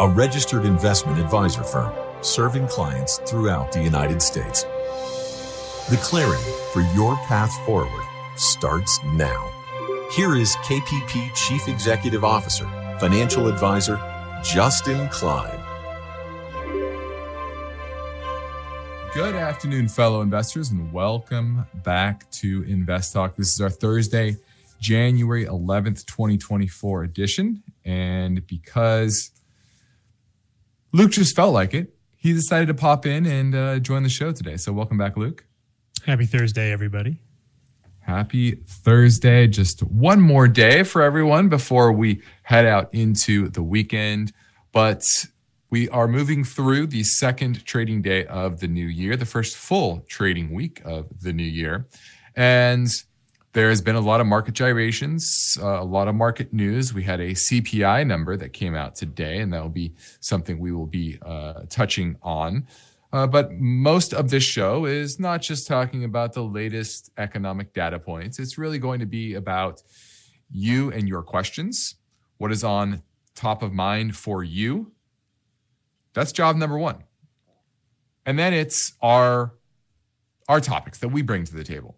a registered investment advisor firm serving clients throughout the United States. The clarity for your path forward starts now. Here is KPP Chief Executive Officer, Financial Advisor, Justin Klein. Good afternoon, fellow investors, and welcome back to Invest Talk. This is our Thursday, January 11th, 2024 edition. And because Luke just felt like it, he decided to pop in and uh, join the show today. So, welcome back, Luke. Happy Thursday, everybody. Happy Thursday. Just one more day for everyone before we head out into the weekend. But we are moving through the second trading day of the new year, the first full trading week of the new year. And there has been a lot of market gyrations, uh, a lot of market news. We had a CPI number that came out today, and that will be something we will be uh, touching on. Uh, but most of this show is not just talking about the latest economic data points. It's really going to be about you and your questions. What is on top of mind for you? That's job number one. And then it's our our topics that we bring to the table.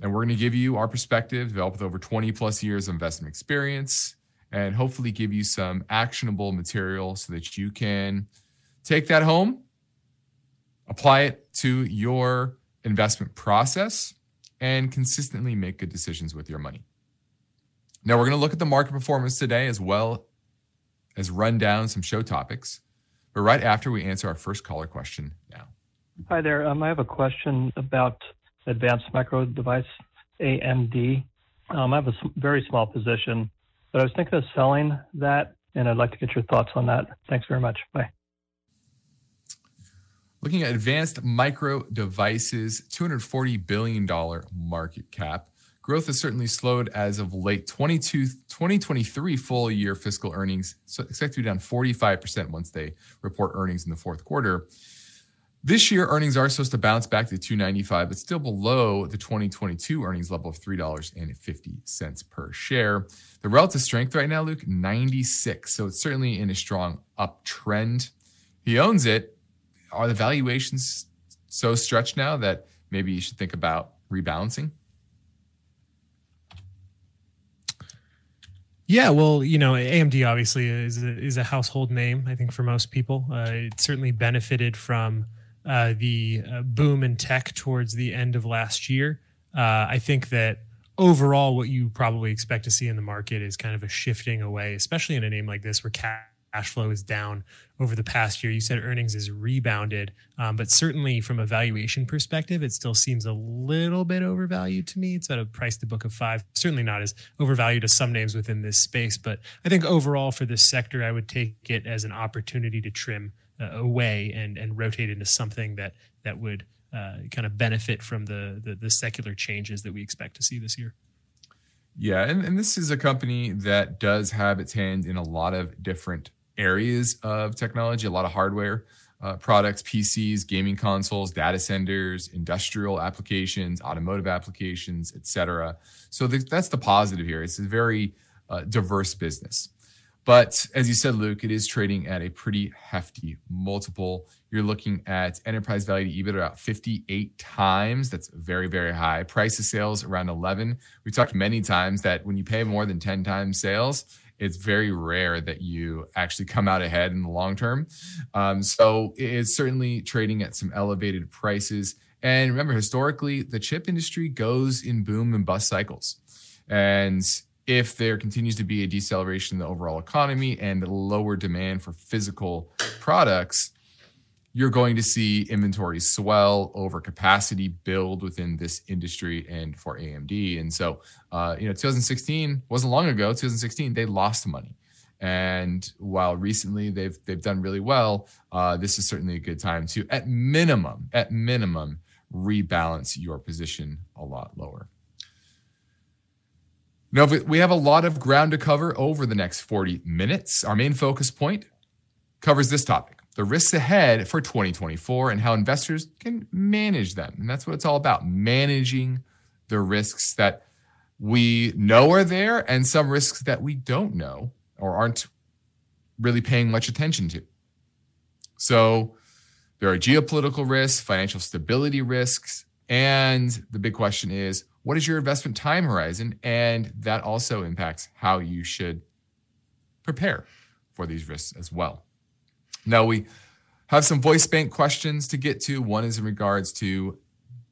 And we're going to give you our perspective, developed with over 20 plus years of investment experience, and hopefully give you some actionable material so that you can take that home, apply it to your investment process, and consistently make good decisions with your money. Now, we're going to look at the market performance today as well as run down some show topics. But right after we answer our first caller question now. Hi there. Um, I have a question about Advanced Micro Device, AMD. Um, I have a very small position, but I was thinking of selling that, and I'd like to get your thoughts on that. Thanks very much. Bye. Looking at Advanced Micro Devices, $240 billion market cap. Growth has certainly slowed as of late. 22, 2023 full year fiscal earnings so expect to be down 45% once they report earnings in the fourth quarter. This year, earnings are supposed to bounce back to 295, but still below the 2022 earnings level of $3.50 per share. The relative strength right now, Luke, 96. So it's certainly in a strong uptrend. He owns it. Are the valuations so stretched now that maybe you should think about rebalancing? Yeah, well, you know, AMD obviously is a, is a household name. I think for most people, uh, it certainly benefited from uh, the uh, boom in tech towards the end of last year. Uh, I think that overall, what you probably expect to see in the market is kind of a shifting away, especially in a name like this where cash flow is down over the past year. You said earnings is rebounded, um, but certainly from a valuation perspective, it still seems a little bit overvalued to me. It's at a price to book of five. Certainly not as overvalued as some names within this space, but I think overall for this sector, I would take it as an opportunity to trim away and and rotate into something that that would uh, kind of benefit from the, the, the secular changes that we expect to see this year. Yeah, and, and this is a company that does have its hand in a lot of different areas of technology, a lot of hardware uh, products, PCs, gaming consoles, data centers, industrial applications, automotive applications, etc. So that's the positive here. It's a very uh, diverse business. But as you said, Luke, it is trading at a pretty hefty multiple. You're looking at enterprise value to EBITDA about 58 times. That's very, very high. Price to sales around 11. We've talked many times that when you pay more than 10 times sales, it's very rare that you actually come out ahead in the long term. Um, so it's certainly trading at some elevated prices. And remember, historically, the chip industry goes in boom and bust cycles. And if there continues to be a deceleration in the overall economy and lower demand for physical products, you're going to see inventory swell, over capacity build within this industry and for AMD. And so, uh, you know, 2016 wasn't long ago. 2016 they lost money, And while recently they've they've done really well, uh, this is certainly a good time to, at minimum, at minimum, rebalance your position a lot lower. Now, we have a lot of ground to cover over the next 40 minutes. Our main focus point covers this topic the risks ahead for 2024 and how investors can manage them. And that's what it's all about managing the risks that we know are there and some risks that we don't know or aren't really paying much attention to. So there are geopolitical risks, financial stability risks, and the big question is what is your investment time horizon? And that also impacts how you should prepare for these risks as well. Now, we have some voice bank questions to get to. One is in regards to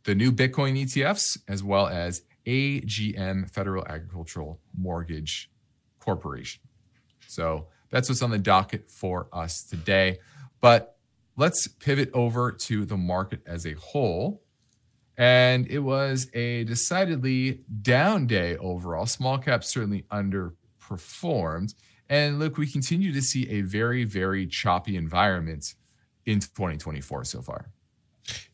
the new Bitcoin ETFs, as well as AGM, Federal Agricultural Mortgage Corporation. So that's what's on the docket for us today. But let's pivot over to the market as a whole. And it was a decidedly down day overall. Small caps certainly underperformed. And look, we continue to see a very, very choppy environment in 2024 so far.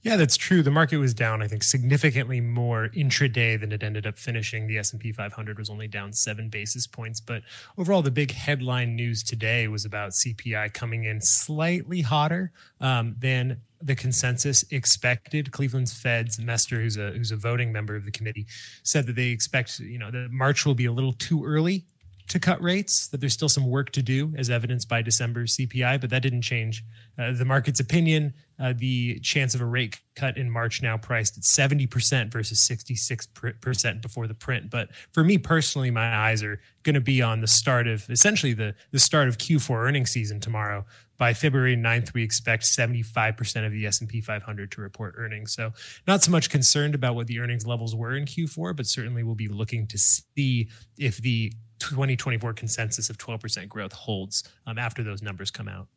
Yeah, that's true. The market was down, I think, significantly more intraday than it ended up finishing. The S&P 500 was only down 7 basis points, but overall the big headline news today was about CPI coming in slightly hotter um, than the consensus expected. Cleveland's Fed's Mester, who's a who's a voting member of the committee, said that they expect, you know, that March will be a little too early to cut rates, that there's still some work to do, as evidenced by December's CPI, but that didn't change uh, the market's opinion. Uh, the chance of a rate cut in March now priced at 70% versus 66% before the print. But for me personally, my eyes are going to be on the start of essentially the, the start of Q4 earnings season tomorrow. By February 9th, we expect 75% of the S&P 500 to report earnings. So not so much concerned about what the earnings levels were in Q4, but certainly we'll be looking to see if the 2024 consensus of 12% growth holds um, after those numbers come out.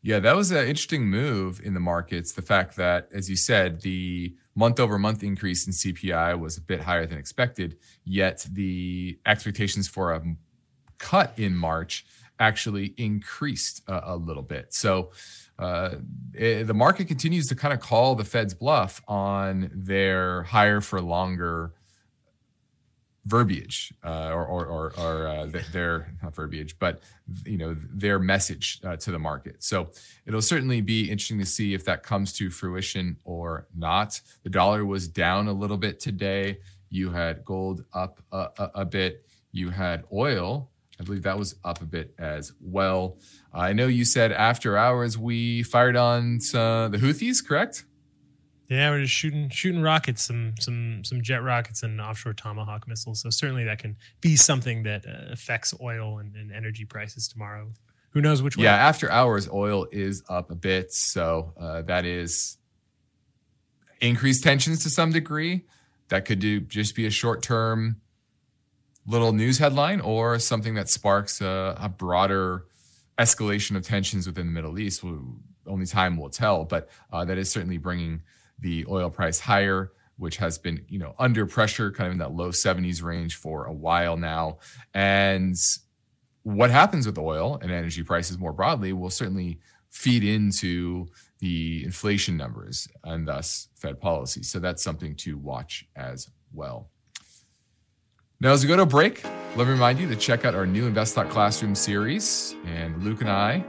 Yeah, that was an interesting move in the markets. The fact that, as you said, the month over month increase in CPI was a bit higher than expected, yet the expectations for a cut in March actually increased a, a little bit. So uh, it, the market continues to kind of call the Fed's bluff on their higher for longer verbiage uh, or, or, or, or uh, their not verbiage, but you know their message uh, to the market. So it'll certainly be interesting to see if that comes to fruition or not. The dollar was down a little bit today. You had gold up a, a, a bit. You had oil. I believe that was up a bit as well. I know you said after hours we fired on the Houthis, correct? Yeah, we're just shooting shooting rockets, some some some jet rockets and offshore Tomahawk missiles. So certainly that can be something that uh, affects oil and, and, energy prices tomorrow. Who knows which way? Yeah, after hours, oil is up a bit, so uh, that is increased tensions to some degree. That could do just be a short term little news headline or something that sparks a, a broader escalation of tensions within the Middle East. Only time will tell, but uh, that is certainly bringing the oil price higher, which has been, you know, under pressure kind of in that low 70s range for a while now. And what happens with oil and energy prices more broadly will certainly feed into the inflation numbers and thus Fed policy. So that's something to watch as well. Now, as we go to a break, let me remind you to check out our new Invest Classroom series. And Luke and I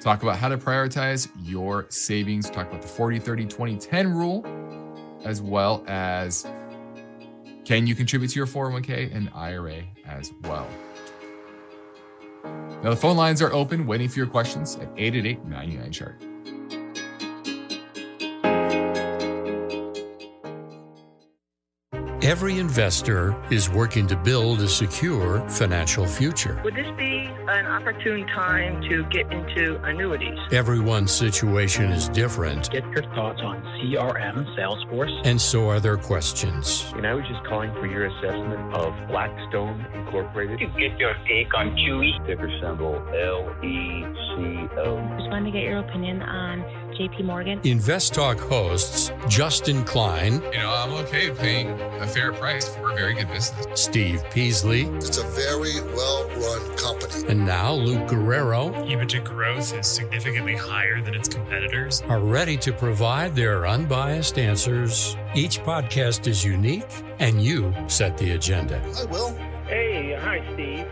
talk about how to prioritize your savings, talk about the 40, 30, 20, 10 rule, as well as can you contribute to your 401k and IRA as well. Now, the phone lines are open, waiting for your questions at 888 99 chart. Every investor is working to build a secure financial future. Would this be an opportune time to get into annuities? Everyone's situation is different. Get your thoughts on CRM, Salesforce. And so are their questions. And I was just calling for your assessment of Blackstone Incorporated. To get your take on QE. Ticker symbol LECO. Just wanted to get your opinion on JP Morgan. Invest Talk hosts Justin Klein. You know, I'm okay paying a fair price for a very good business. Steve Peasley. It's a very well run company. And now Luke Guerrero. EBITDA growth is significantly higher than its competitors. Are ready to provide their unbiased answers. Each podcast is unique, and you set the agenda. I will. Hey, hi, Steve.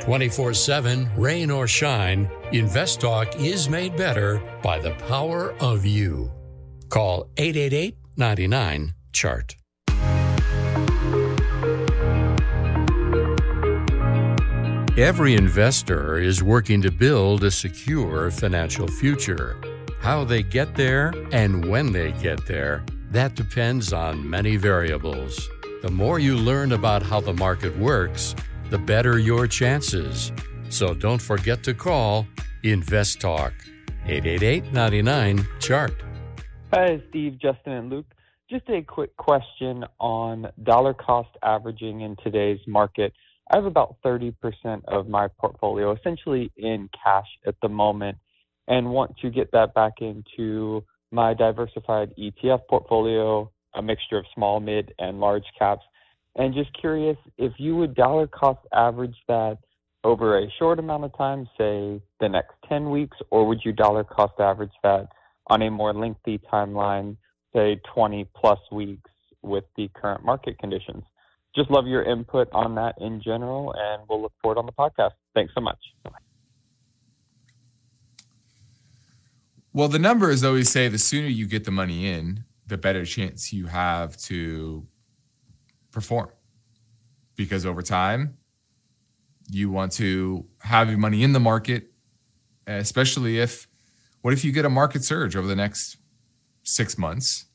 24 7, rain or shine, Invest Talk is made better by the power of you. Call 888 99 Chart. Every investor is working to build a secure financial future. How they get there and when they get there, that depends on many variables. The more you learn about how the market works, the better your chances. So don't forget to call Invest Talk 888 99 Chart. Hi, Steve, Justin, and Luke. Just a quick question on dollar cost averaging in today's market. I have about 30% of my portfolio essentially in cash at the moment and want to get that back into my diversified ETF portfolio, a mixture of small, mid, and large caps. And just curious if you would dollar cost average that over a short amount of time, say the next 10 weeks, or would you dollar cost average that on a more lengthy timeline, say 20 plus weeks with the current market conditions? Just love your input on that in general, and we'll look forward on the podcast. Thanks so much. Well, the numbers always say the sooner you get the money in, the better chance you have to perform. Because over time, you want to have your money in the market, especially if, what if you get a market surge over the next six months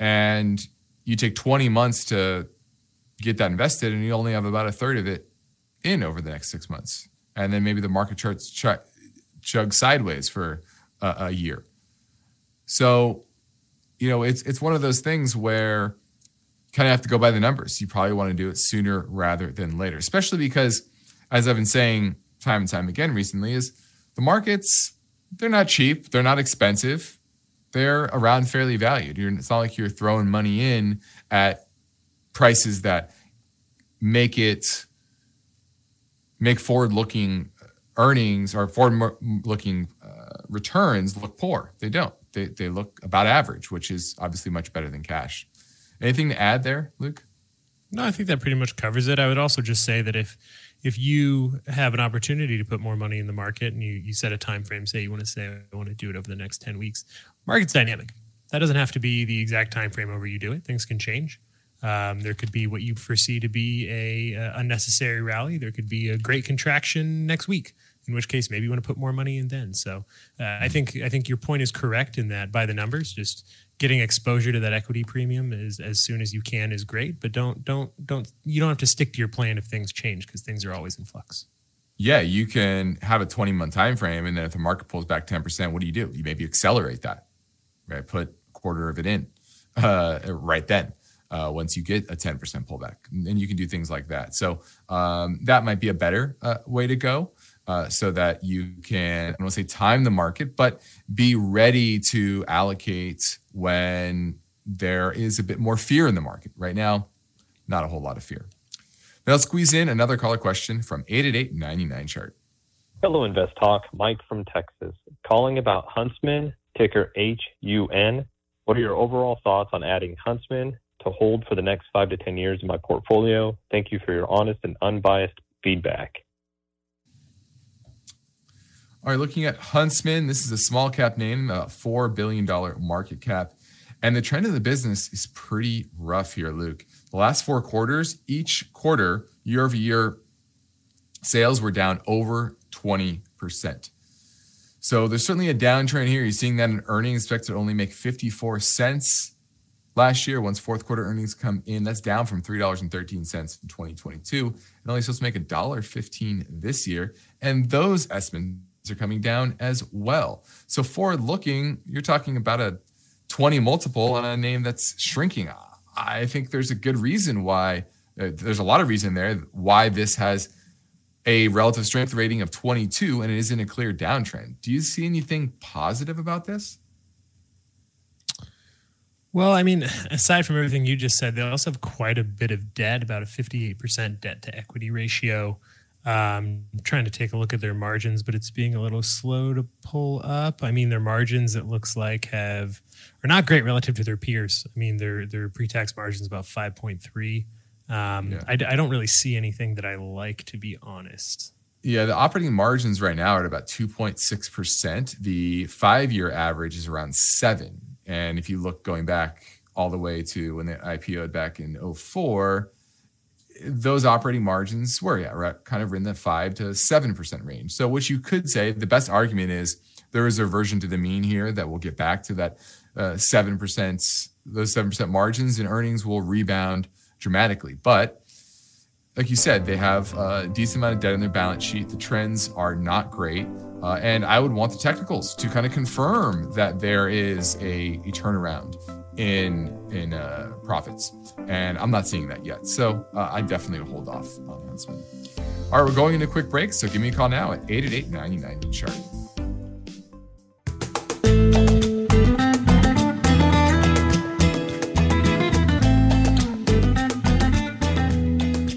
and you take 20 months to get that invested and you only have about a third of it in over the next six months? And then maybe the market charts ch- chug sideways for a, a year. So, you know, it's it's one of those things where kind of have to go by the numbers. You probably want to do it sooner rather than later, especially because, as I've been saying time and time again recently, is the markets they're not cheap, they're not expensive, they're around fairly valued. You're, it's not like you're throwing money in at prices that make it make forward-looking earnings or forward-looking uh, returns look poor. They don't. They they look about average, which is obviously much better than cash. Anything to add there, Luke? No, I think that pretty much covers it. I would also just say that if if you have an opportunity to put more money in the market and you, you set a time frame, say you want to say I want to do it over the next 10 weeks, market's dynamic. That doesn't have to be the exact time frame over you do it. Things can change. Um, there could be what you foresee to be a, a unnecessary rally. There could be a great contraction next week in which case maybe you want to put more money in then. So uh, I think I think your point is correct in that by the numbers, just getting exposure to that equity premium is as soon as you can is great. But don't don't don't you don't have to stick to your plan if things change because things are always in flux. Yeah, you can have a 20 month time frame, and then if the market pulls back 10%, what do you do? You maybe accelerate that, right? Put a quarter of it in uh, right then. Uh, once you get a 10% pullback, and you can do things like that. So um, that might be a better uh, way to go uh, so that you can, I don't say time the market, but be ready to allocate when there is a bit more fear in the market. Right now, not a whole lot of fear. Now let's squeeze in another caller question from 888 chart. Hello, Invest Talk. Mike from Texas. Calling about Huntsman, ticker HUN. What are your overall thoughts on adding Huntsman to hold for the next five to 10 years in my portfolio? Thank you for your honest and unbiased feedback. All right, looking at Huntsman, this is a small cap name, a $4 billion market cap. And the trend of the business is pretty rough here, Luke. The last four quarters, each quarter, year over year, sales were down over 20%. So there's certainly a downtrend here. You're seeing that in earnings expected to only make 54 cents last year once fourth quarter earnings come in. That's down from $3.13 in 2022 and only supposed to make $1.15 this year. And those estimates are coming down as well. So forward looking, you're talking about a 20 multiple on a name that's shrinking. I think there's a good reason why uh, there's a lot of reason there why this has a relative strength rating of 22 and it is in a clear downtrend. Do you see anything positive about this? Well, I mean, aside from everything you just said, they also have quite a bit of debt, about a 58% debt to equity ratio. Um, I'm trying to take a look at their margins, but it's being a little slow to pull up. I mean, their margins, it looks like, have are not great relative to their peers. I mean, their their pre-tax margins about 5.3. Um, yeah. I, I don't really see anything that I like, to be honest. Yeah, the operating margins right now are at about 2.6%. The five year average is around seven. And if you look going back all the way to when they IPO'd back in 04, those operating margins were yeah, right, kind of in the five to seven percent range. So what you could say, the best argument is there is a reversion to the mean here that will get back to that uh, seven uh, percent. Those seven percent margins and earnings will rebound dramatically. But like you said, they have a decent amount of debt on their balance sheet. The trends are not great. Uh, and I would want the technicals to kind of confirm that there is a, a turnaround in in uh, profits, and I'm not seeing that yet. So uh, I definitely hold off on Huntsman. All right, we're going into a quick break, so give me a call now at 888 99 chart.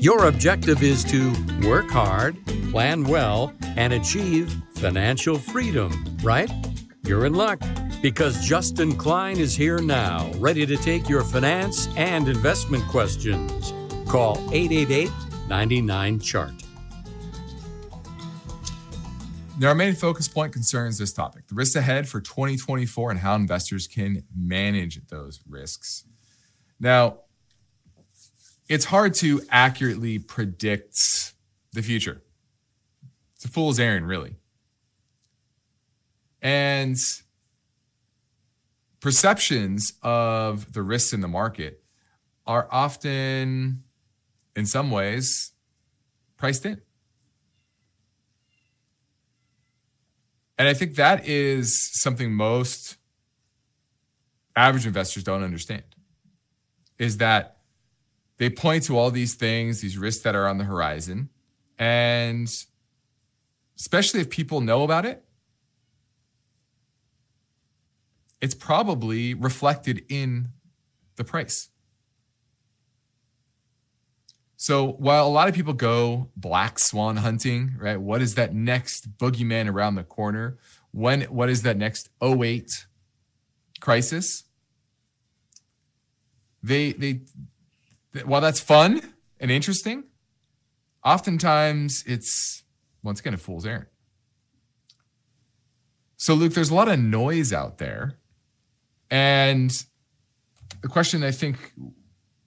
Your objective is to work hard, plan well, and achieve financial freedom, right? You're in luck because Justin Klein is here now, ready to take your finance and investment questions. Call 888 99 Chart. There are many focus point concerns this topic. The risks ahead for 2024 and how investors can manage those risks. Now, it's hard to accurately predict the future. It's a fool's errand, really. And perceptions of the risks in the market are often, in some ways, priced in. And I think that is something most average investors don't understand is that they point to all these things, these risks that are on the horizon. And especially if people know about it, it's probably reflected in the price. So while a lot of people go black swan hunting, right? What is that next boogeyman around the corner? When what is that next 08 crisis? They they while that's fun and interesting, oftentimes it's once again a fool's errand. So Luke, there's a lot of noise out there and the question I think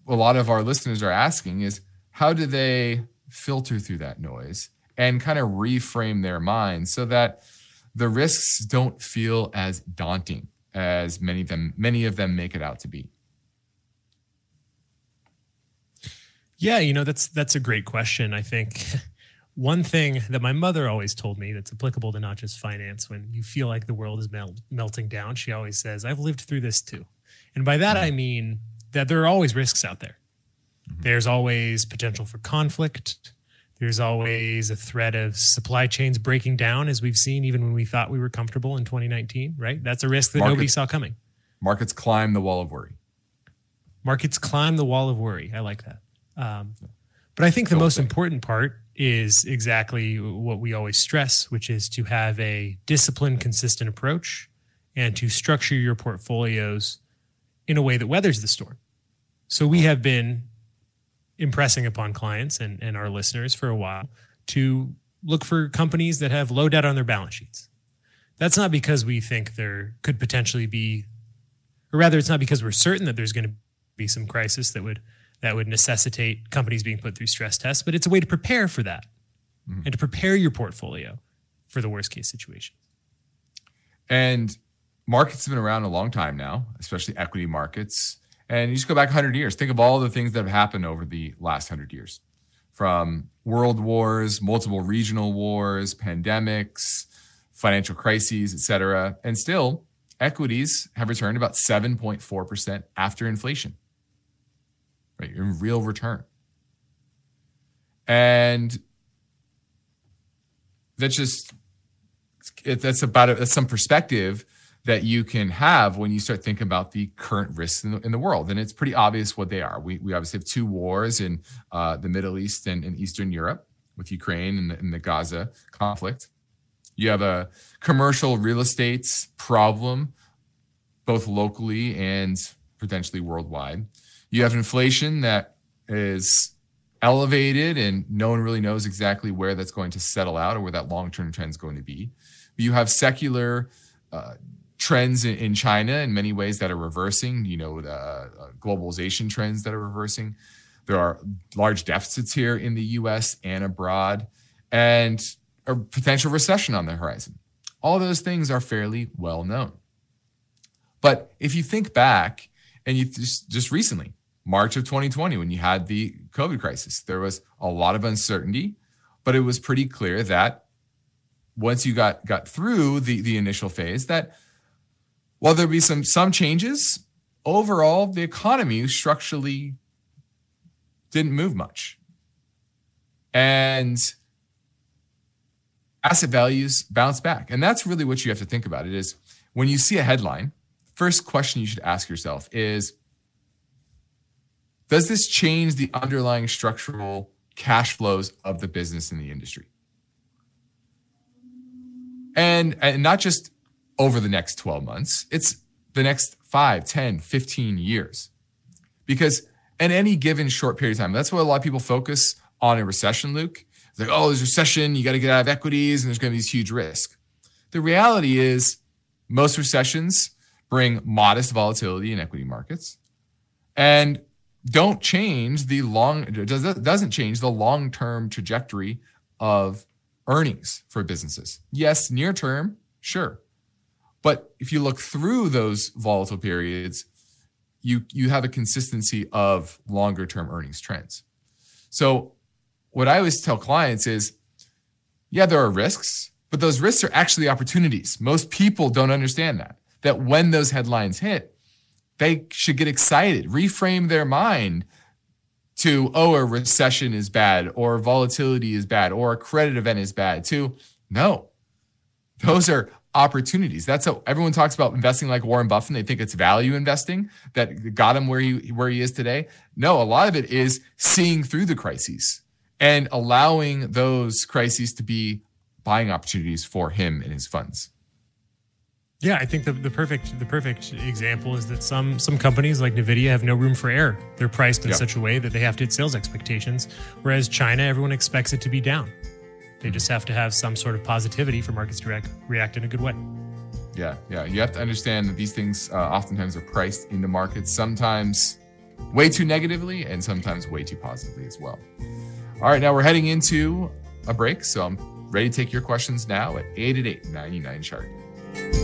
a lot of our listeners are asking is how do they filter through that noise and kind of reframe their mind so that the risks don't feel as daunting as many of them many of them make it out to be? Yeah, you know that's that's a great question. I think one thing that my mother always told me that's applicable to not just finance when you feel like the world is melt, melting down she always says i've lived through this too. And by that i mean that there are always risks out there. Mm-hmm. there's always potential for conflict. There's always a threat of supply chains breaking down as we've seen even when we thought we were comfortable in 2019 right? That's a risk that markets, nobody saw coming. Markets climb the wall of worry. Markets climb the wall of worry. I like that. Um, but i think the most important part is exactly what we always stress, which is to have a disciplined, consistent approach and to structure your portfolios in a way that weathers the storm. So we have been impressing upon clients and, and our listeners for a while to look for companies that have low debt on their balance sheets. That's not because we think there could potentially be, or rather, it's not because we're certain that there's going to be some crisis that would that would necessitate companies being put through stress tests, but it's a way to prepare for that mm-hmm. and to prepare your portfolio for the worst case situations. And markets have been around a long time now, especially equity markets. And you just go back 100 years. Think of all the things that have happened over the last 100 years from world wars, multiple regional wars, pandemics, financial crises, et cetera. And still, equities have returned about 7.4% after inflation right? In real return. And that's just that's about it. That's some perspective that you can have when you start thinking about the current risks in the, in the world. And it's pretty obvious what they are. We, we obviously have two wars in uh, the Middle East and, in Eastern Europe with Ukraine and the, and the Gaza conflict. You have a commercial real estate problem, both locally and potentially worldwide. You have inflation that is elevated and no one really knows exactly where that's going to settle out or where that long-term trend is going to be. You have secular uh, trends in China in many ways that are reversing, you know, the uh, globalization trends that are reversing. There are large deficits here in the US and abroad, and a potential recession on the horizon. All those things are fairly well known. But if you think back, and you just, just recently, March of 2020, when you had the COVID crisis, there was a lot of uncertainty, but it was pretty clear that once you got got through the the initial phase, that while there'd be some some changes, overall the economy structurally didn't move much, and asset values bounce back, and that's really what you have to think about. It is when you see a headline, first question you should ask yourself is does this change the underlying structural cash flows of the business in the industry? And, and not just over the next 12 months, it's the next 5, 10, 15 years. Because in any given short period of time, that's what a lot of people focus on a recession, Luke. It's like, oh, there's a recession, you got to get out of equities, and there's going to be this huge risk. The reality is, most recessions bring modest volatility in equity markets. And don't change the long doesn't change the long-term trajectory of earnings for businesses. Yes, near term, sure. But if you look through those volatile periods, you you have a consistency of longer term earnings trends. So what I always tell clients is yeah, there are risks, but those risks are actually opportunities. Most people don't understand that. That when those headlines hit, they should get excited, reframe their mind to, oh, a recession is bad, or volatility is bad, or a credit event is bad, to no. Those are opportunities. That's how everyone talks about investing like Warren Buffett. They think it's value investing that got him where he where he is today. No, a lot of it is seeing through the crises and allowing those crises to be buying opportunities for him and his funds. Yeah, I think the, the perfect the perfect example is that some some companies like Nvidia have no room for error. They're priced in yep. such a way that they have to hit sales expectations, whereas China, everyone expects it to be down. They just have to have some sort of positivity for markets to react, react in a good way. Yeah, yeah. You have to understand that these things uh, oftentimes are priced in the markets, sometimes way too negatively and sometimes way too positively as well. All right, now we're heading into a break, so I'm ready to take your questions now at 888 99 chart.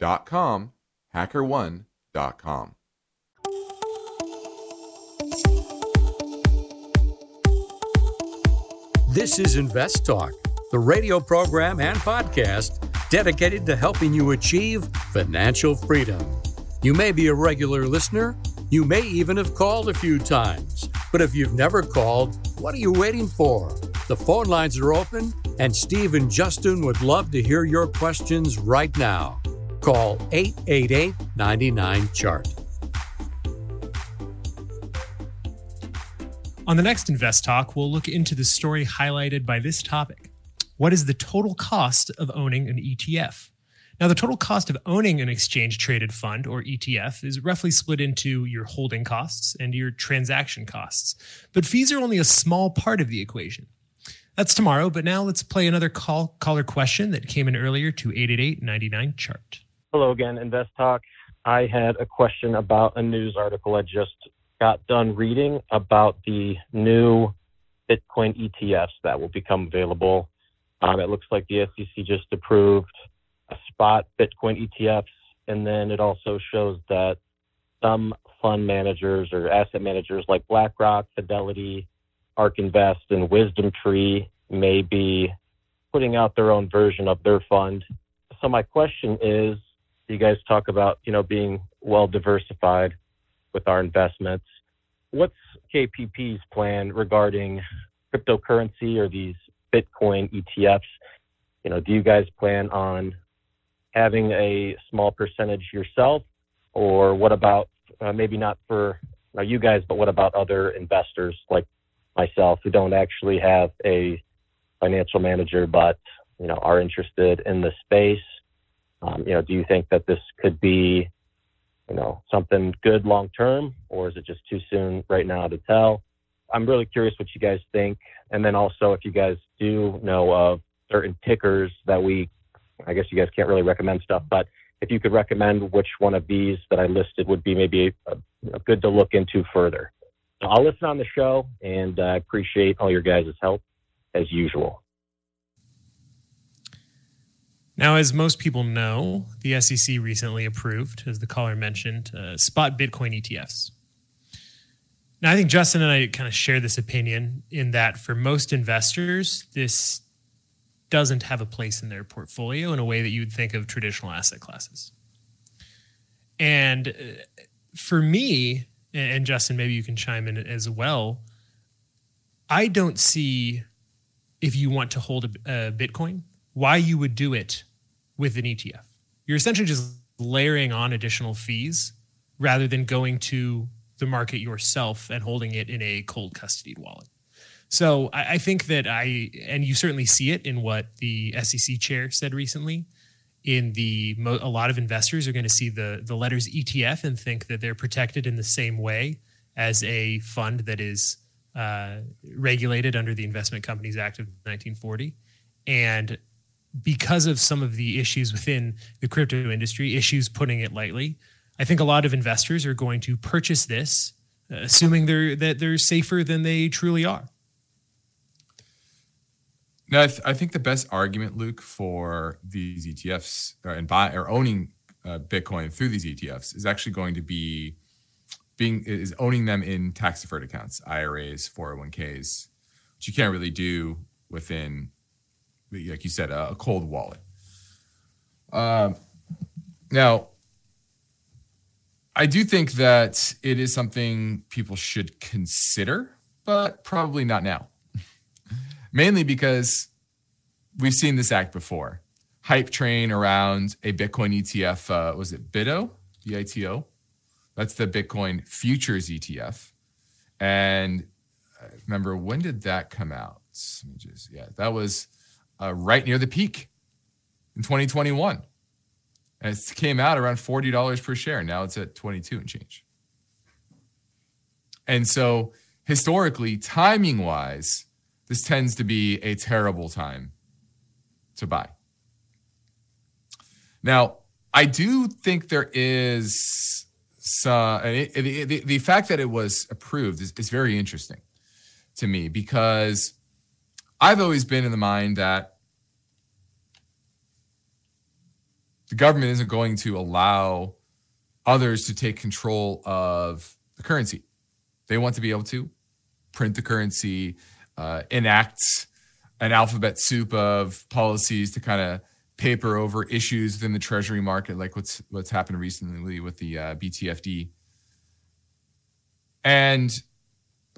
com, hackerone.com. This is Invest Talk, the radio program and podcast dedicated to helping you achieve financial freedom. You may be a regular listener. You may even have called a few times. But if you've never called, what are you waiting for? The phone lines are open, and Steve and Justin would love to hear your questions right now. Call 888 99 Chart. On the next Invest Talk, we'll look into the story highlighted by this topic. What is the total cost of owning an ETF? Now, the total cost of owning an exchange traded fund or ETF is roughly split into your holding costs and your transaction costs, but fees are only a small part of the equation. That's tomorrow, but now let's play another call caller question that came in earlier to 888 99 chart. Hello again, Invest Talk. I had a question about a news article I just got done reading about the new Bitcoin ETFs that will become available. Um, it looks like the SEC just approved a spot Bitcoin ETFs. And then it also shows that some fund managers or asset managers like BlackRock, Fidelity, ARK Invest, and Wisdom Tree may be putting out their own version of their fund. So my question is, you guys talk about, you know, being well diversified with our investments. What's KPP's plan regarding cryptocurrency or these Bitcoin ETFs? You know, do you guys plan on having a small percentage yourself, or what about uh, maybe not for uh, you guys, but what about other investors like myself who don't actually have a financial manager, but you know are interested in the space? Um, you know, do you think that this could be, you know, something good long term, or is it just too soon right now to tell? I'm really curious what you guys think, and then also if you guys do know of certain tickers that we I guess you guys can't really recommend stuff, but if you could recommend which one of these that I listed would be maybe a, a good to look into further. I'll listen on the show and I uh, appreciate all your guys' help as usual. Now, as most people know, the SEC recently approved, as the caller mentioned, uh, spot Bitcoin ETFs. Now, I think Justin and I kind of share this opinion in that for most investors, this doesn't have a place in their portfolio in a way that you would think of traditional asset classes. And uh, for me, and Justin, maybe you can chime in as well. I don't see if you want to hold a, a Bitcoin, why you would do it with an ETF. You're essentially just layering on additional fees rather than going to the market yourself and holding it in a cold custodied wallet. So I, I think that I, and you certainly see it in what the SEC chair said recently. In the a lot of investors are going to see the the letters ETF and think that they're protected in the same way as a fund that is uh, regulated under the Investment Companies Act of 1940, and because of some of the issues within the crypto industry, issues putting it lightly, I think a lot of investors are going to purchase this, uh, assuming they're that they're safer than they truly are. Now, I, th- I, think the best argument, Luke, for these ETFs or, uh, and buy or owning uh, Bitcoin through these ETFs is actually going to be being is owning them in tax deferred accounts, IRAs, 401ks, which you can't really do within, like you said, a, cold wallet. Um, now, I do think that it is something people should consider, but probably not now mainly because we've seen this act before. Hype train around a Bitcoin ETF. Uh, was it BITO? B-I-T-O? That's the Bitcoin futures ETF. And uh, remember, when did that come out? Just, yeah, that was uh, right near the peak in 2021. And it came out around $40 per share. Now it's at 22 and change. And so historically, timing wise, this tends to be a terrible time to buy. Now, I do think there is some, it, it, the, the fact that it was approved is, is very interesting to me because I've always been in the mind that the government isn't going to allow others to take control of the currency. They want to be able to print the currency, uh, enact an alphabet soup of policies to kind of paper over issues within the treasury market, like what's what's happened recently with the uh, BTFP. And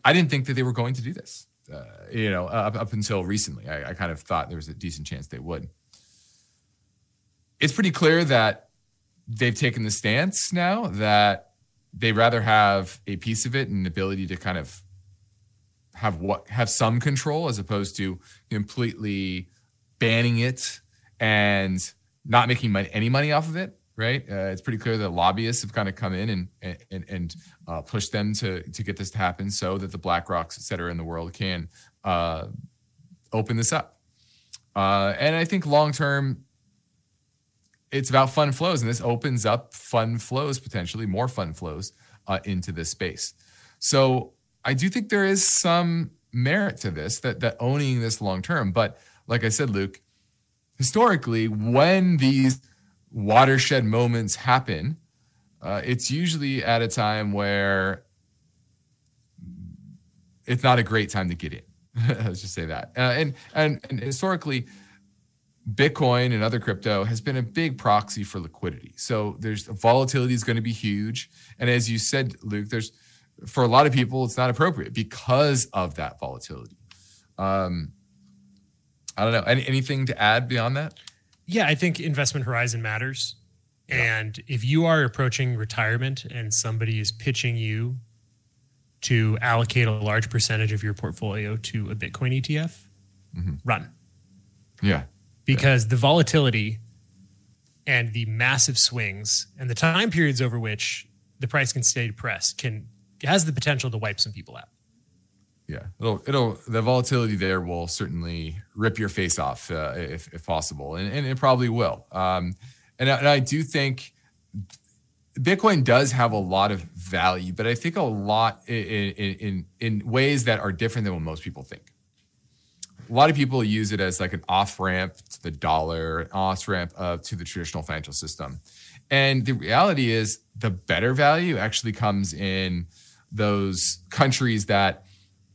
I didn't think that they were going to do this. Uh, you know, up, up until recently, I, I kind of thought there was a decent chance they would. It's pretty clear that they've taken the stance now that they rather have a piece of it and ability to kind of have what have some control as opposed to completely banning it and not making money, any money off of it. Right? Uh, it's pretty clear that lobbyists have kind of come in and and and uh, pushed them to to get this to happen, so that the BlackRocks, et cetera, in the world can uh, open this up. Uh, and I think long term, it's about fund flows, and this opens up fund flows potentially more fund flows uh, into this space. So I do think there is some merit to this that that owning this long term. But like I said, Luke, historically, when these watershed moments happen, uh, it's usually at a time where it's not a great time to get in. Let's just say that. Uh, and, and and historically, Bitcoin and other crypto has been a big proxy for liquidity. So there's volatility is going to be huge, and as you said, Luke, there's for a lot of people it's not appropriate because of that volatility. Um, I don't know. Any, anything to add beyond that? Yeah, I think investment horizon matters. Yeah. And if you are approaching retirement and somebody is pitching you to allocate a large percentage of your portfolio to a Bitcoin ETF, mm-hmm. run. Yeah. Because yeah. the volatility and the massive swings and the time periods over which the price can stay depressed can has the potential to wipe some people out yeah. It'll it'll the volatility there will certainly rip your face off uh, if, if possible and, and it probably will. Um, and, I, and I do think bitcoin does have a lot of value but i think a lot in, in in ways that are different than what most people think. A lot of people use it as like an off ramp to the dollar off ramp uh, to the traditional financial system. And the reality is the better value actually comes in those countries that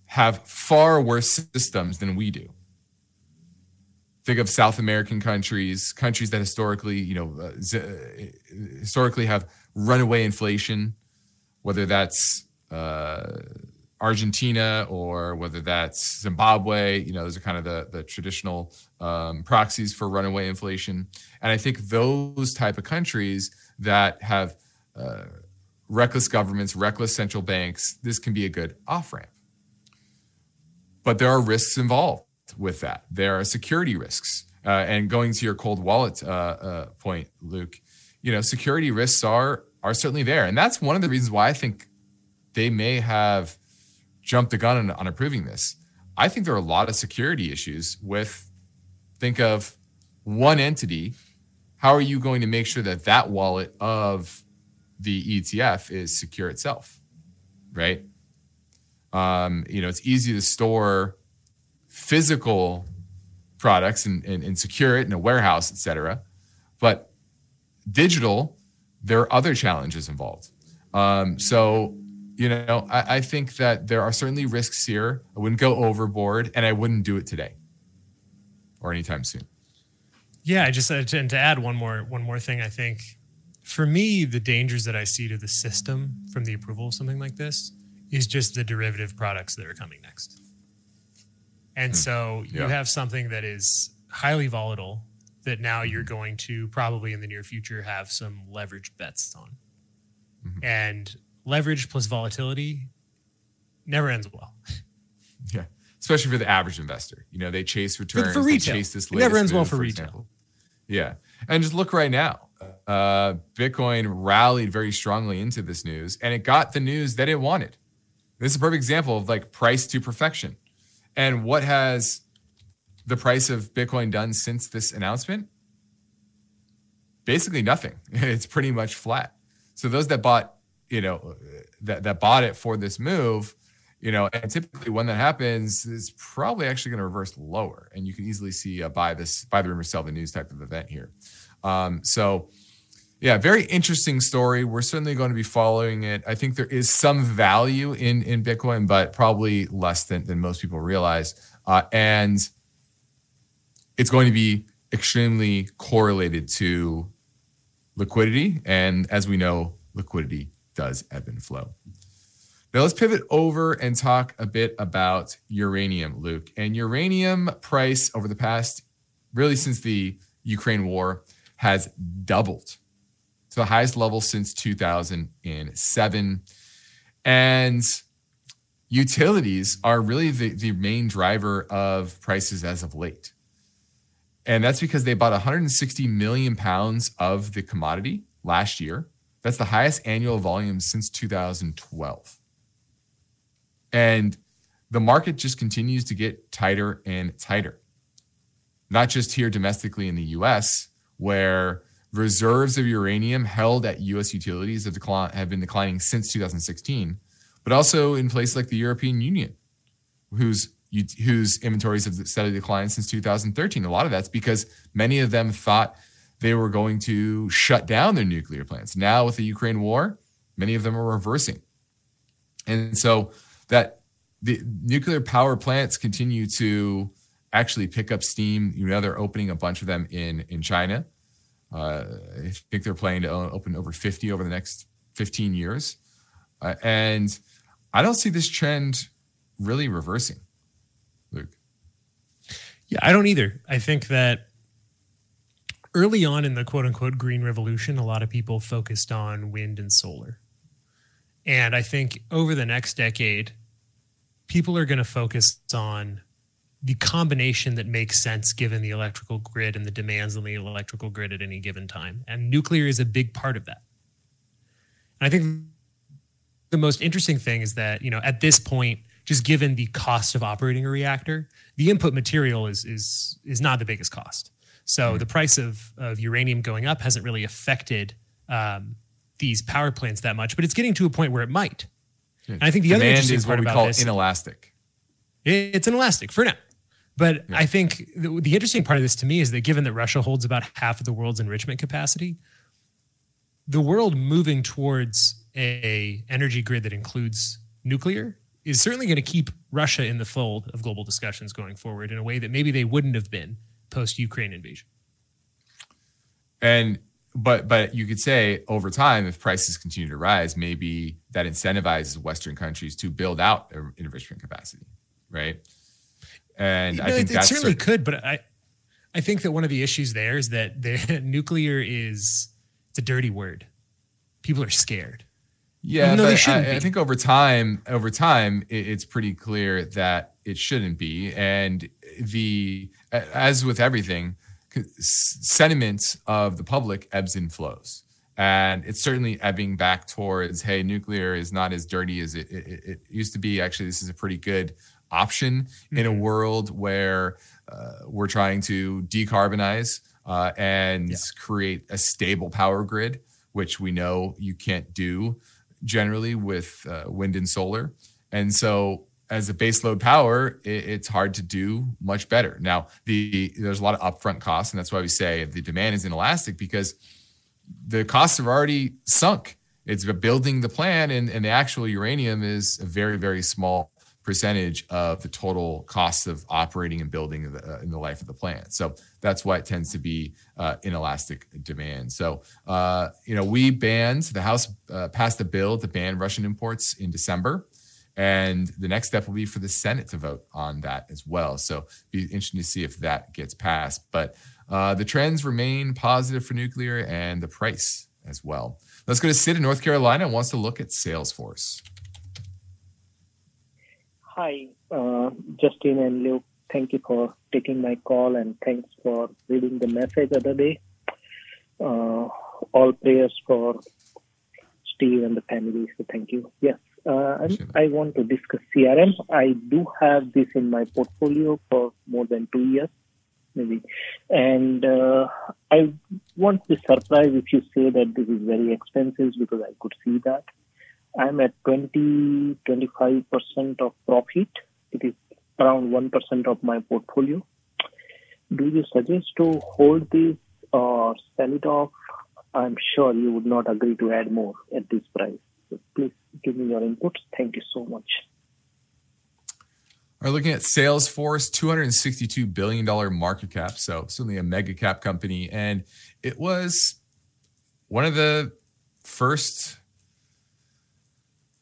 have far worse systems than we do. Think of South American countries, countries that historically, you know, uh, z- historically have runaway inflation, whether that's uh, Argentina or whether that's Zimbabwe. You know, those are kind of the the traditional um, proxies for runaway inflation. And I think those type of countries that have uh, reckless governments, reckless central banks, this can be a good off ramp. But there are risks involved with that. There are security risks. Uh, and going to your cold wallet uh, uh, point, Luke, you know, security risks are are certainly there, and that's one of the reasons why I think they may have jumped the gun on, on approving this. I think there are a lot of security issues with. Think of one entity. How are you going to make sure that that wallet of the ETF is secure itself, right? Um, you know, it's easy to store physical products and, and, and secure it in a warehouse, et cetera. But digital, there are other challenges involved. Um, so, you know, I, I think that there are certainly risks here. I wouldn't go overboard and I wouldn't do it today or anytime soon. Yeah, I just and to add one more one more thing, I think for me, the dangers that I see to the system from the approval of something like this is just the derivative products that are coming next. And hmm. so you yeah. have something that is highly volatile that now you're mm-hmm. going to probably in the near future have some leveraged bets on. Mm-hmm. And leverage plus volatility never ends well. Yeah. Especially for the average investor. You know, they chase returns. For, for retail. chase this it never ends well for, for retail. Example. Yeah. And just look right now uh, Bitcoin rallied very strongly into this news and it got the news that it wanted. This is a perfect example of like price to perfection. And what has the price of Bitcoin done since this announcement? Basically nothing. It's pretty much flat. So those that bought, you know, that, that bought it for this move, you know, and typically when that happens, is probably actually going to reverse lower. And you can easily see a buy this, buy the rumor, sell the news type of event here. Um, so, yeah, very interesting story. We're certainly going to be following it. I think there is some value in in Bitcoin, but probably less than than most people realize. Uh, and it's going to be extremely correlated to liquidity. And as we know, liquidity does ebb and flow. Now let's pivot over and talk a bit about uranium, Luke. And uranium price over the past, really since the Ukraine war, has doubled the highest level since 2007. And utilities are really the, the main driver of prices as of late. And that's because they bought 160 million pounds of the commodity last year. That's the highest annual volume since 2012. And the market just continues to get tighter and tighter. Not just here domestically in the US, where reserves of uranium held at US utilities have, have been declining since 2016, but also in places like the European Union, whose whose inventories have steadily declined since 2013. A lot of that's because many of them thought they were going to shut down their nuclear plants. Now, with the Ukraine war, many of them are reversing. And so that the nuclear power plants continue to actually pick up steam. You know, they're opening a bunch of them in, in China. Uh, I think they're planning to open over 50 over the next 15 years. Uh, and I don't see this trend really reversing. Luke? Yeah, I don't either. I think that early on in the quote unquote green revolution, a lot of people focused on wind and solar. And I think over the next decade, people are going to focus on the combination that makes sense given the electrical grid and the demands on the electrical grid at any given time. And nuclear is a big part of that. And I think the most interesting thing is that, you know, at this point, just given the cost of operating a reactor, the input material is is is not the biggest cost. So mm-hmm. the price of of uranium going up hasn't really affected um, these power plants that much, but it's getting to a point where it might. And I think the Demand other interesting is part what we call this, inelastic. it's inelastic for now. But yeah. I think the, the interesting part of this to me is that given that Russia holds about half of the world's enrichment capacity, the world moving towards a energy grid that includes nuclear is certainly going to keep Russia in the fold of global discussions going forward in a way that maybe they wouldn't have been post Ukraine invasion. And but but you could say over time, if prices continue to rise, maybe that incentivizes Western countries to build out their enrichment capacity, right? And you I think it, that certainly could, but I I think that one of the issues there is that the nuclear is it's a dirty word. People are scared. Yeah, but I, I, think over time, over time, it, it's pretty clear that it shouldn't be. And the as with everything, sentiment of the public ebbs and flows, and it's certainly ebbing back towards, hey, nuclear is not as dirty as it, it, it used to be. Actually, this is a pretty good option mm-hmm. in a mm-hmm. world where uh, we're trying to decarbonize uh, and yeah. create a stable power grid, which we know you can't do generally with uh, wind and solar. And so as a baseload power, it, it's hard to do much better. Now, the there's a lot of upfront costs, and that's why we say the demand is inelastic because the costs have already sunk. It's building the plan, and, and the actual uranium is a very, very small percentage of the total cost of operating and building the, uh, in the life of the plant. So that's why it tends to be uh, inelastic demand. So, uh, you know, we banned, the House uh, passed a bill to ban Russian imports in December. And the next step will be for the Senate to vote on that as well. So be interesting to see if that gets passed. But uh, the trends remain positive for nuclear and the price as well. Let's go to Sid in North Carolina and wants to look at Salesforce. Hi, uh, Justin and Luke. Thank you for taking my call and thanks for reading the message the day. Uh, all prayers for Steve and the family. So thank you. Yes, uh, I want to discuss CRM. I do have this in my portfolio for more than two years, maybe, and uh, I won't be surprised if you say that this is very expensive because I could see that. I'm at 20 25% of profit. It is around 1% of my portfolio. Do you suggest to hold this or sell it off? I'm sure you would not agree to add more at this price. So please give me your inputs. Thank you so much. Are looking at Salesforce, $262 billion market cap. So certainly a mega cap company. And it was one of the first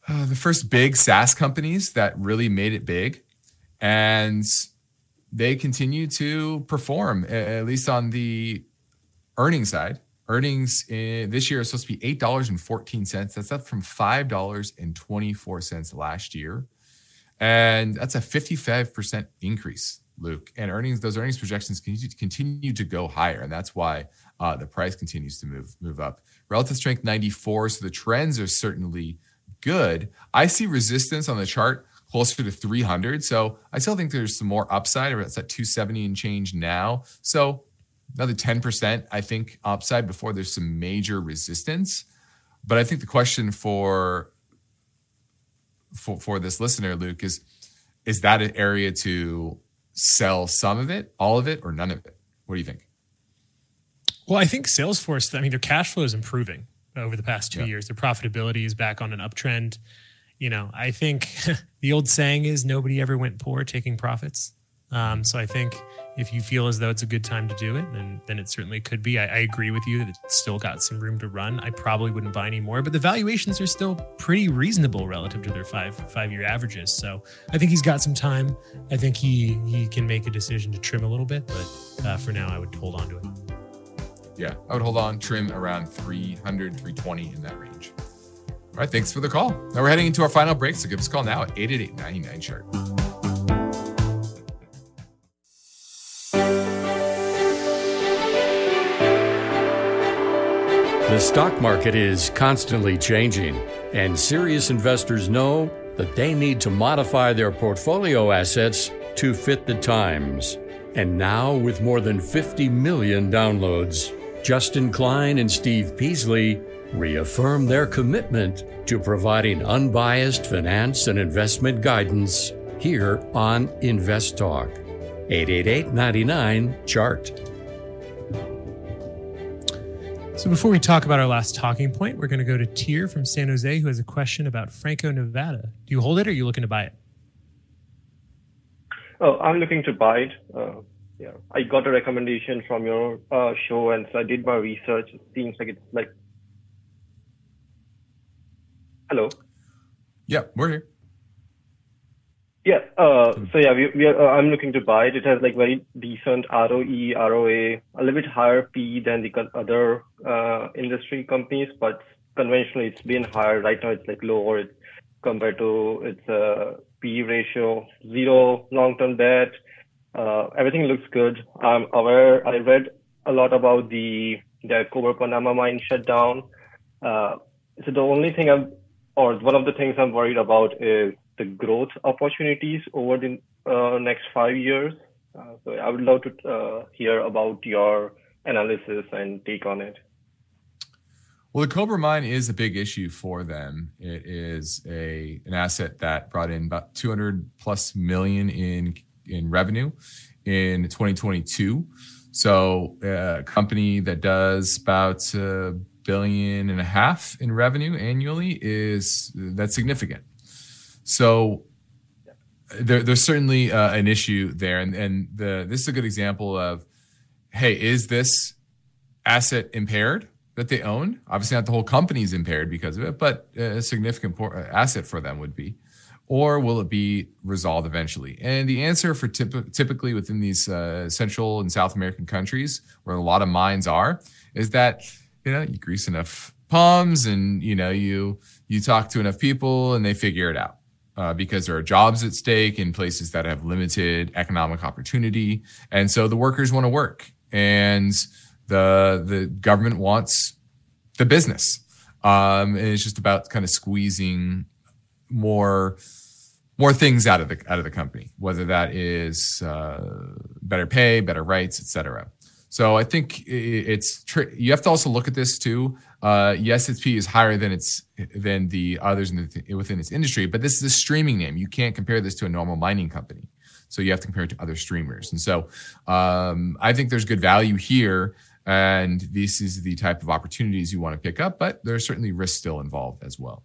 uh, the first big SaaS companies that really made it big. And they continue to perform, at least on the earnings side. Earnings in, this year is supposed to be $8.14. That's up from $5.24 last year. And that's a 55% increase, Luke. And earnings, those earnings projections continue to, go higher. And that's why uh, the price continues to move, move up. Relative strength 94. So the trends are certainly good. I see resistance on the chart closer to 300. So I still think there's some more upside. It's at 270 and change now. So another 10%, I think, upside before there's some major resistance. But I think the question for for, for this listener, Luke, is is that an area to sell some of it, all of it, or none of it? What do you think? Well, I think Salesforce, I mean, their cash flow is improving over the past two yeah. years. Their profitability is back on an uptrend. You know, I think the old saying is nobody ever went poor taking profits. Um, so I think if you feel as though it's a good time to do it, then then it certainly could be. I, I, agree with you that it's still got some room to run. I probably wouldn't buy any more, but the valuations are still pretty reasonable relative to their five five year averages. So I think he's got some time. I think he he can make a decision to trim a little bit, but uh, for now, I would hold on to it. Yeah, I would hold on, trim around 300, 320 in that range. All right, thanks for the call. Now we're heading into our final break, so give us a call now at 888 99 chart. The stock market is constantly changing, and serious investors know that they need to modify their portfolio assets to fit the times. And now, with more than 50 million downloads, Justin Klein and Steve Peasley reaffirm their commitment to providing unbiased finance and investment guidance here on Invest Talk. 888 99 Chart. So before we talk about our last talking point, we're going to go to Tier from San Jose, who has a question about Franco Nevada. Do you hold it, or are you looking to buy it? Oh, I'm looking to buy it. Uh, yeah, I got a recommendation from your uh, show, and so I did my research. It seems like it's like. Hello. Yeah, we're here. Yeah. Uh, so yeah, we, we are, uh, I'm looking to buy it. It has like very decent ROE, ROA, a little bit higher P than the other uh, industry companies, but conventionally it's been higher. Right now it's like lower compared to its uh, P ratio, zero long-term debt. Uh, everything looks good. I'm aware. I read a lot about the the Cobre Panama mine shutdown. Uh, so the only thing I'm, or one of the things I'm worried about is the growth opportunities over the uh, next five years. Uh, so I would love to uh, hear about your analysis and take on it. Well, the Cobra mine is a big issue for them. It is a an asset that brought in about 200 plus million in in revenue in 2022. So a company that does about a billion and a half in revenue annually is that's significant. So there, there's certainly uh, an issue there, and and the this is a good example of, hey, is this asset impaired that they own? Obviously, not the whole company is impaired because of it, but a significant uh, asset for them would be, or will it be resolved eventually? And the answer for typ- typically within these uh, Central and South American countries, where a lot of mines are, is that you know you grease enough palms and you know you you talk to enough people and they figure it out uh, because there are jobs at stake in places that have limited economic opportunity, and so the workers want to work, and the the government wants the business, um, and it's just about kind of squeezing more more things out of the out of the company, whether that is uh, better pay, better rights, et cetera. So I think it's you have to also look at this too uh, yes, its P is higher than its than the others the, within its industry, but this is a streaming name. You can't compare this to a normal mining company. So you have to compare it to other streamers. And so um, I think there's good value here. And this is the type of opportunities you want to pick up, but there's certainly risk still involved as well.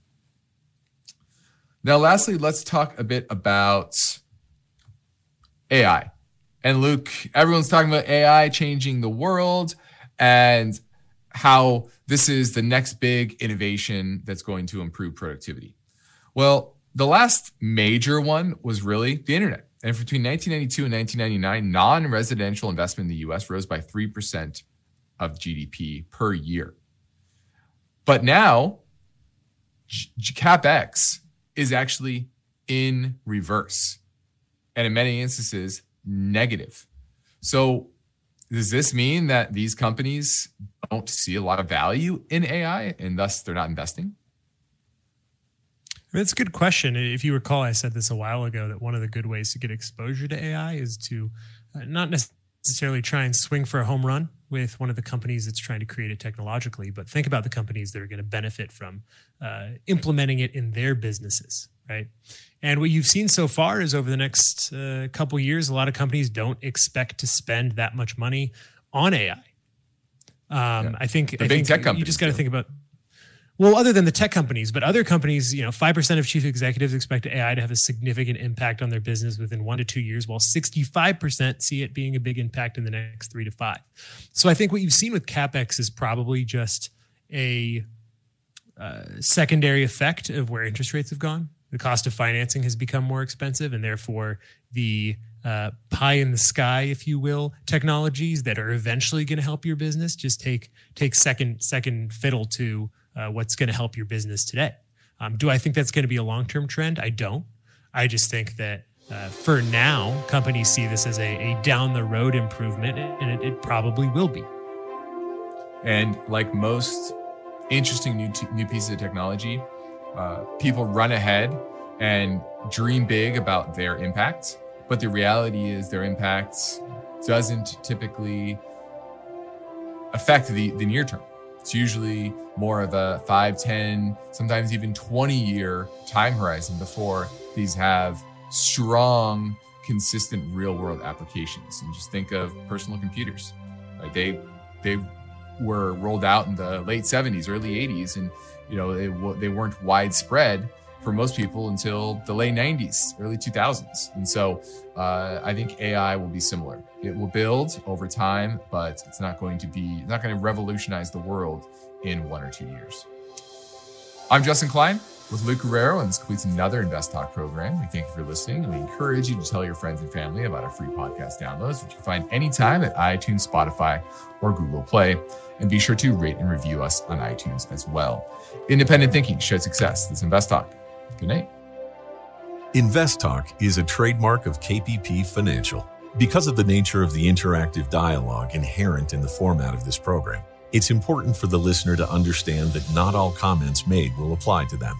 Now, lastly, let's talk a bit about AI. And Luke, everyone's talking about AI changing the world and how this is the next big innovation that's going to improve productivity. Well, the last major one was really the internet. And between 1992 and 1999, non residential investment in the US rose by 3% of GDP per year. But now, CapEx is actually in reverse. And in many instances, negative. So, does this mean that these companies don't see a lot of value in AI and thus they're not investing? That's a good question. If you recall, I said this a while ago that one of the good ways to get exposure to AI is to uh, not necessarily try and swing for a home run with one of the companies that's trying to create it technologically, but think about the companies that are going to benefit from uh, implementing it in their businesses, right? And what you've seen so far is over the next uh, couple years, a lot of companies don't expect to spend that much money on AI. Um, yeah. I think the I big think tech companies. You just got to think about. Well, other than the tech companies, but other companies, you know, five percent of chief executives expect AI to have a significant impact on their business within one to two years, while sixty-five percent see it being a big impact in the next three to five. So I think what you've seen with capex is probably just a uh, secondary effect of where interest rates have gone the cost of financing has become more expensive, and therefore the uh, pie in the sky, if you will, technologies that are eventually going to help your business just take take second second fiddle to uh, what's going to help your business today. Um, do I think that's going to be a long term trend? I don't. I just think that uh, for now, companies see this as a, a down the road improvement, and it, it, probably will be. And like most interesting new t- new pieces of technology, uh, people run ahead and dream big about their impact, but the reality is their impact doesn't typically affect the, the near term. It's usually more of a 5, 10, sometimes even 20 year time horizon before these have strong, consistent real world applications. And just think of personal computers. Right? They they were rolled out in the late 70s, early 80s, and you know they, they weren't widespread for most people until the late 90s early 2000s and so uh, i think ai will be similar. It will build over time but it's not going to be it's not going to revolutionize the world in one or two years. I'm justin klein with Luke Guerrero, and this completes another Invest Talk program. We thank you for listening, and we encourage you to tell your friends and family about our free podcast downloads, which you can find anytime at iTunes, Spotify, or Google Play. And be sure to rate and review us on iTunes as well. Independent thinking shows success. This is Invest Talk. Good night. Invest Talk is a trademark of KPP Financial. Because of the nature of the interactive dialogue inherent in the format of this program, it's important for the listener to understand that not all comments made will apply to them.